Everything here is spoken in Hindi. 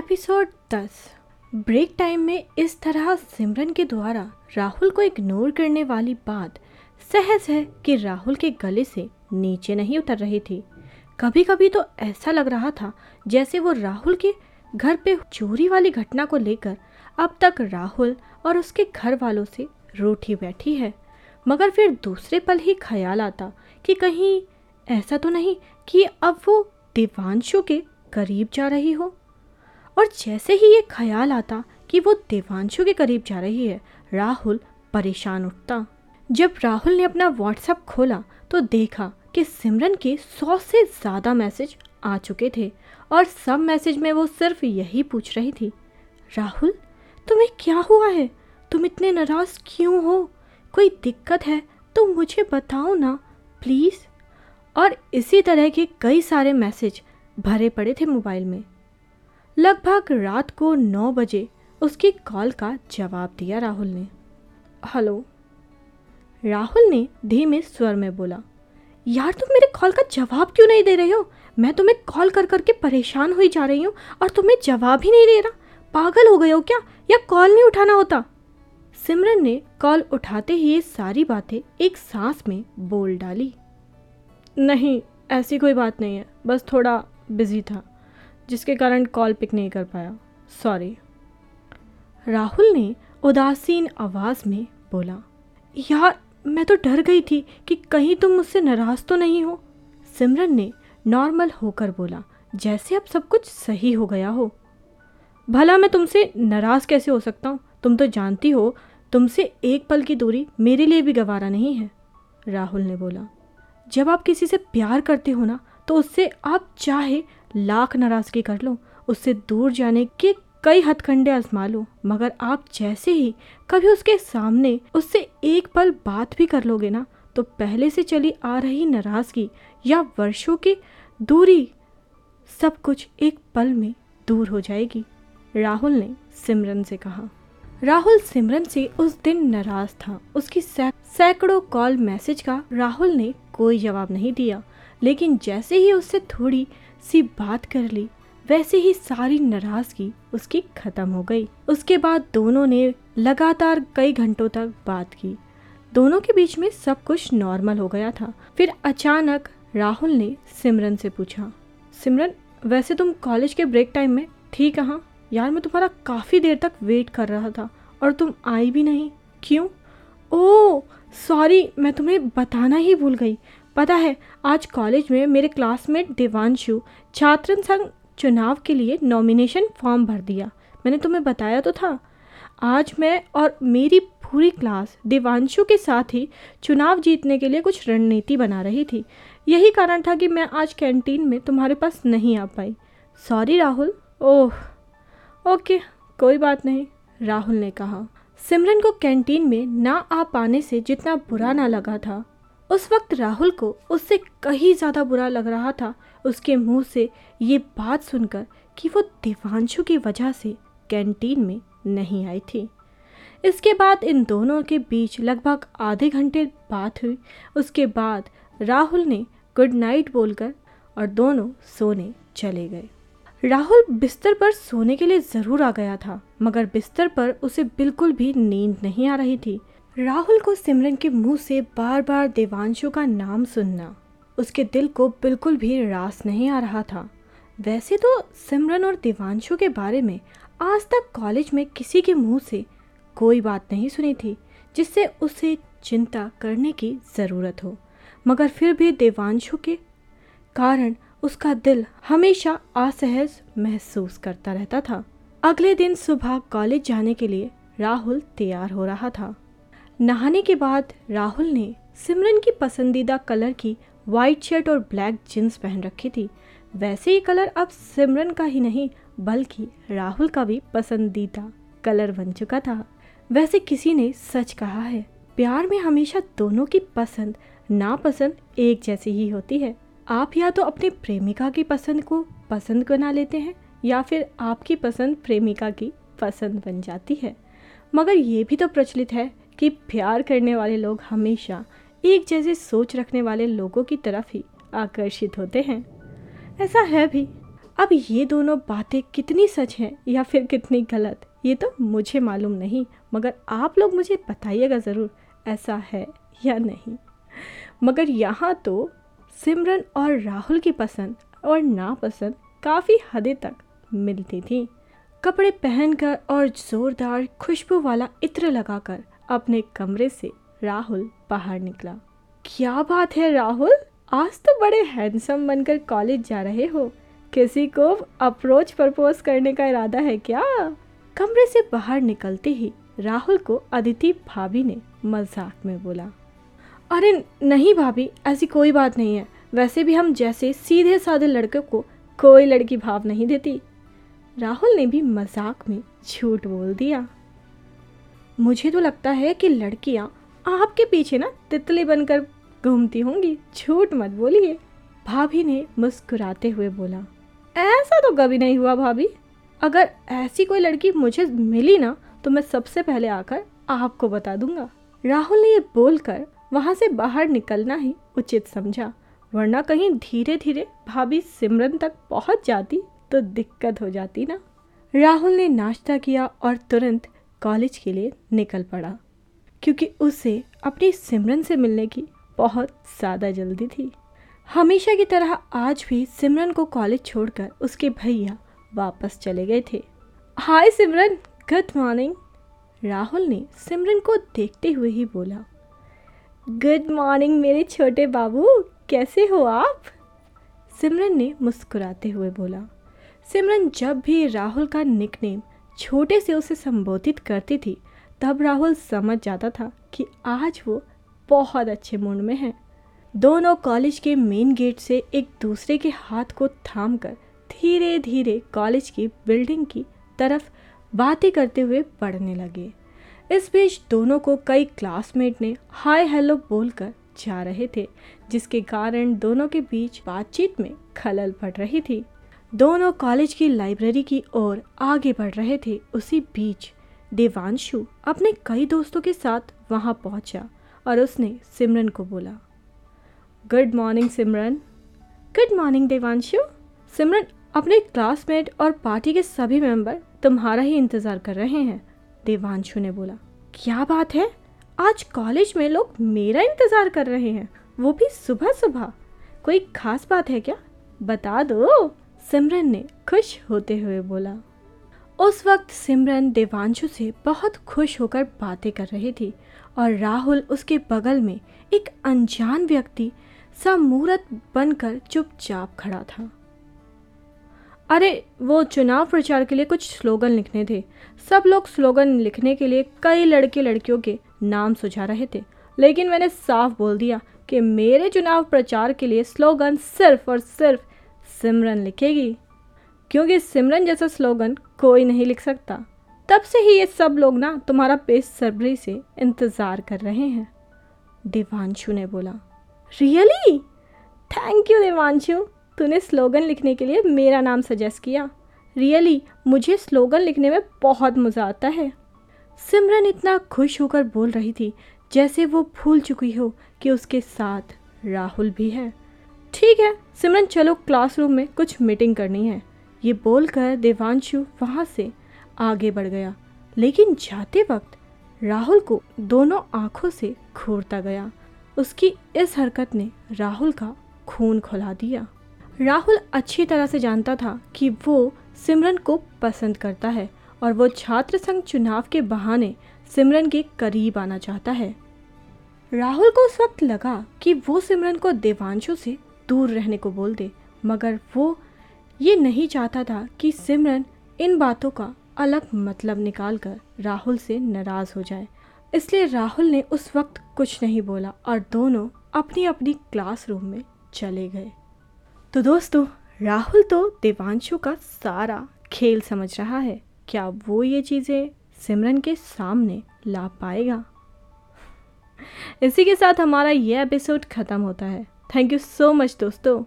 एपिसोड 10 ब्रेक टाइम में इस तरह सिमरन के द्वारा राहुल को इग्नोर करने वाली बात सहज है कि राहुल के गले से नीचे नहीं उतर रही थी। कभी कभी तो ऐसा लग रहा था जैसे वो राहुल के घर पे चोरी वाली घटना को लेकर अब तक राहुल और उसके घर वालों से रूठी बैठी है। मगर फिर दूसरे पल ही ख्याल आता कि कहीं ऐसा तो नहीं कि अब वो देवांशु के करीब जा रही हो। और जैसे ही ये ख्याल आता कि वो देवांशु के करीब जा रही है, राहुल परेशान उठता। जब राहुल ने अपना व्हाट्सएप खोला तो देखा कि सिमरन के सौ से ज़्यादा मैसेज आ चुके थे और सब मैसेज में वो सिर्फ़ यही पूछ रही थी, राहुल, तुम्हें क्या हुआ है? तुम इतने नाराज़ क्यों हो? कोई दिक्कत है? तो मुझे बताओ ना, प्लीज़। और इसी तरह के कई सारे मैसेज भरे पड़े थे मोबाइल में। लगभग रात को नौ बजे उसकी कॉल का जवाब दिया राहुल ने। हेलो? राहुल ने धीमे स्वर में बोला, यार, तुम मेरे कॉल का जवाब क्यों नहीं दे रहे हो? मैं तुम्हें कॉल कर करके परेशान हुई जा रही हूँ और तुम्हें जवाब ही नहीं दे रहा। पागल हो गए हो क्या? या कॉल नहीं उठाना होता? सिमरन ने कॉल उठाते ही ये सारी बातें एक सांस में बोल डाली। नहीं, ऐसी कोई बात नहीं है। बस थोड़ा बिज़ी था। जिसके कारण कॉल पिक नहीं कर पाया। सॉरी राहुल ने उदासीन आवाज़ में बोला, यार, मैं तो डर गई थी कि कहीं तुम मुझसे नाराज़ तो नहीं हो? सिमरन ने नॉर्मल होकर बोला, जैसे अब सब कुछ सही हो गया हो। भला मैं तुमसे नाराज़ कैसे हो सकता हूँ? तुम तो जानती हो, तुमसे एक पल की दूरी मेरे लिए भी गवारा नहीं है। राहुल ने बोला, जब आप किसी से प्यार करते हो ना तो उससे आप चाहे लाख नाराज़गी कर लो, उससे दूर जाने के कई हथकंडे आजमा लो, मगर आप जैसे ही कभी उसके सामने उससे एक पल बात भी कर लोगे ना तो पहले से चली आ रही नाराज़गी या वर्षों की दूरी, सब कुछ एक पल में दूर हो जाएगी, राहुल ने सिमरन से कहा। राहुल सिमरन से उस दिन नाराज़ था। उसकी सैकड़ों कॉल मैसेज का राहुल ने कोई जवाब नहीं दिया, लेकिन जैसे ही उससे थोड़ी सी बात कर ली। वैसे ही सारी नाराज़गी उसकी खत्म हो गई। उसके बाद दोनों ने लगातार कई घंटों तक बात की। दोनों के बीच में सब कुछ नॉर्मल हो गया था। फिर अचानक राहुल ने सिमरन से पूछा, सिमरन, वैसे तुम कॉलेज के ब्रेक टाइम में थी कहाँ? यार, मैं तुम्हारा काफ़ी देर तक वेट कर रहा था और तुम आई भी नहीं। क्यों? ओ सॉरी, मैं तुम्हें बताना ही भूल गई। पता है, आज कॉलेज में मेरे क्लासमेट देवांशु छात्र संघ चुनाव के लिए नॉमिनेशन फॉर्म भर दिया। मैंने तुम्हें बताया तो था। आज मैं और मेरी पूरी क्लास देवांशु के साथ ही चुनाव जीतने के लिए कुछ रणनीति बना रही थी। यही कारण था कि मैं आज कैंटीन में तुम्हारे पास नहीं आ पाई। सॉरी राहुल ओह, ओके, कोई बात नहीं राहुल ने कहा। सिमरन को कैंटीन में ना आ पाने से जितना बुरा ना लगा था। उस वक्त राहुल को उससे कहीं ज़्यादा बुरा लग रहा था। उसके मुँह से ये बात सुनकर कि वो देवांशु की वजह से कैंटीन में नहीं आई थी। इसके बाद इन दोनों के बीच लगभग आधे घंटे बात हुई। उसके बाद राहुल ने गुड नाइट बोलकर और दोनों सोने चले गए। राहुल बिस्तर पर सोने के लिए ज़रूर आ गया था, मगर बिस्तर पर उसे बिल्कुल भी नींद नहीं आ रही थी। राहुल को सिमरन के मुँह से बार बार देवांशु का नाम सुनना, उसके दिल को बिल्कुल भी रास नहीं आ रहा था। वैसे तो सिमरन और देवांशु के बारे में आज तक कॉलेज में किसी के मुँह से कोई बात नहीं सुनी थी, जिससे उसे चिंता करने की ज़रूरत हो। मगर फिर भी देवांशु के कारण उसका दिल हमेशा असहज महसूस करता रहता था। अगले दिन सुबह कॉलेज जाने के लिए राहुल तैयार हो रहा था। नहाने के बाद राहुल ने सिमरन की पसंदीदा कलर की वाइट शर्ट और ब्लैक जींस पहन रखी थी। वैसे ही कलर अब सिमरन का ही नहीं, बल्कि राहुल का भी पसंदीदा कलर बन चुका था। वैसे किसी ने सच कहा है, प्यार में हमेशा दोनों की पसंद, नापसंद एक जैसी ही होती है। आप या तो अपने प्रेमिका की पसंद को पसंद बना लेते हैं, या फिर आपकी पसंद प्रेमिका की पसंद बन जाती है। मगर ये भी तो प्रचलित है कि प्यार करने वाले लोग हमेशा एक जैसे सोच रखने वाले लोगों की तरफ़ ही आकर्षित होते हैं। ऐसा है भी। अब ये दोनों बातें कितनी सच हैं या फिर कितनी गलत, ये तो मुझे मालूम नहीं, मगर आप लोग मुझे बताइएगा ज़रूर, ऐसा है या नहीं। मगर यहाँ तो सिमरन और राहुल की पसंद और नापसंद काफ़ी हद तक मिलती थी। कपड़े पहनकर और ज़ोरदार खुशबू वाला इत्र लगाकर अपने कमरे से राहुल बाहर निकला। क्या बात है राहुल? आज तो बड़े हैंडसम बनकर कॉलेज जा रहे हो। किसी को अप्रोच प्रपोज करने का इरादा है क्या? कमरे से बाहर निकलते ही राहुल को अदिति भाभी ने मज़ाक में बोला। अरे नहीं भाभी, ऐसी कोई बात नहीं है। वैसे भी हम जैसे सीधे साधे लड़के को कोई लड़की भाव नहीं देती। राहुल ने भी मज़ाक में झूठ बोल दिया। मुझे तो लगता है कि लड़कियाँ आपके पीछे ना तितली बनकर घूमती होंगी। झूठ मत बोलिए। भाभी ने मुस्कुराते हुए बोला, ऐसा तो कभी नहीं हुआ भाभी। अगर ऐसी कोई लड़की मुझे मिली ना तो मैं सबसे पहले आकर आपको बता दूँगा। राहुल ने ये बोलकर वहाँ से बाहर निकलना ही उचित समझा, वरना कहीं धीरे धीरे भाभी सिमरन तक पहुँच जाती तो दिक्कत हो जाती ना। राहुल ने नाश्ता किया और तुरंत कॉलेज के लिए निकल पड़ा, क्योंकि उसे अपनी सिमरन से मिलने की बहुत ज़्यादा जल्दी थी। हमेशा की तरह आज भी सिमरन को कॉलेज छोड़कर उसके भैया वापस चले गए थे। Hi Simran, good morning. Rahul ने सिमरन को देखते हुए ही बोला, गुड मॉर्निंग मेरे छोटे बाबू, कैसे हो आप? सिमरन ने मुस्कुराते हुए बोला। सिमरन जब भी राहुल का निकनेम छोटे से उसे संबोधित करती थी, तब राहुल समझ जाता था कि आज वो बहुत अच्छे मूड में है। दोनों कॉलेज के मेन गेट से एक दूसरे के हाथ को थाम कर धीरे धीरे कॉलेज की बिल्डिंग की तरफ़ बातें करते हुए बढ़ने लगे। इस बीच दोनों को कई क्लासमेट ने हाय हेलो बोलकर जा रहे थे, जिसके कारण दोनों के बीच बातचीत में खलल पड़ रही थी। दोनों कॉलेज की लाइब्रेरी की ओर आगे बढ़ रहे थे उसी बीच। देवांशु अपने कई दोस्तों के साथ वहाँ पहुँचा और उसने सिमरन को बोला good morning Simran. Good morning Devanshu. Simran, अपने क्लासमेट और पार्टी के सभी मेंबर तुम्हारा ही इंतज़ार कर रहे हैं, देवांशु ने बोला। क्या बात है? आज कॉलेज में लोग मेरा इंतज़ार कर रहे हैं। वो भी सुबह सुबह कोई खास बात है क्या? बता दो। सिमरन ने खुश होते हुए बोला। उस वक्त सिमरन देवांशु से बहुत खुश होकर बातें कर रही थी और राहुल उसके बगल में एक अनजान व्यक्ति सा मूर्त बनकर चुपचाप खड़ा था। अरे, वो चुनाव प्रचार के लिए कुछ स्लोगन लिखने थे। सब लोग स्लोगन लिखने के लिए कई लड़के लड़कियों के नाम सुझा रहे थे। लेकिन मैंने साफ़ बोल दिया कि मेरे चुनाव प्रचार के लिए स्लोगन सिर्फ़ और सिर्फ़ सिमरन लिखेगी। क्योंकि सिमरन जैसा स्लोगन कोई नहीं लिख सकता। तब से ही ये सब लोग ना तुम्हारा पेश बेसब्री से इंतज़ार कर रहे हैं। देवांशु ने बोला रियली थैंक यू देवांशु तूने स्लोगन लिखने के लिए मेरा नाम सजेस्ट किया। रियली मुझे स्लोगन लिखने में बहुत मज़ा आता है। सिमरन इतना खुश होकर बोल रही थी, जैसे वो भूल चुकी हो कि उसके साथ राहुल भी है। ठीक है, सिमरन, चलो क्लासरूम में कुछ मीटिंग करनी है। ये बोलकर देवांशु वहाँ से आगे बढ़ गया। लेकिन जाते वक्त राहुल को दोनों आँखों से घूरता गया। उसकी इस हरकत ने राहुल का खून खुला दिया। राहुल अच्छी तरह से जानता था कि वो सिमरन को पसंद करता है और वो छात्र संघ चुनाव के बहाने सिमरन के करीब आना चाहता है। राहुल को उस वक्त लगा कि वो सिमरन को देवांशु से दूर रहने को बोल दे। मगर वो ये नहीं चाहता था कि सिमरन इन बातों का अलग मतलब निकालकर राहुल से नाराज़ हो जाए। इसलिए राहुल ने उस वक्त कुछ नहीं बोला और दोनों अपनी अपनी क्लासरूम में चले गए। तो दोस्तों, राहुल तो देवांशु का सारा खेल समझ रहा है। क्या वो ये चीज़ें सिमरन के सामने ला पाएगा? इसी के साथ हमारा ये एपिसोड ख़त्म होता है। थैंक यू सो मच दोस्तों।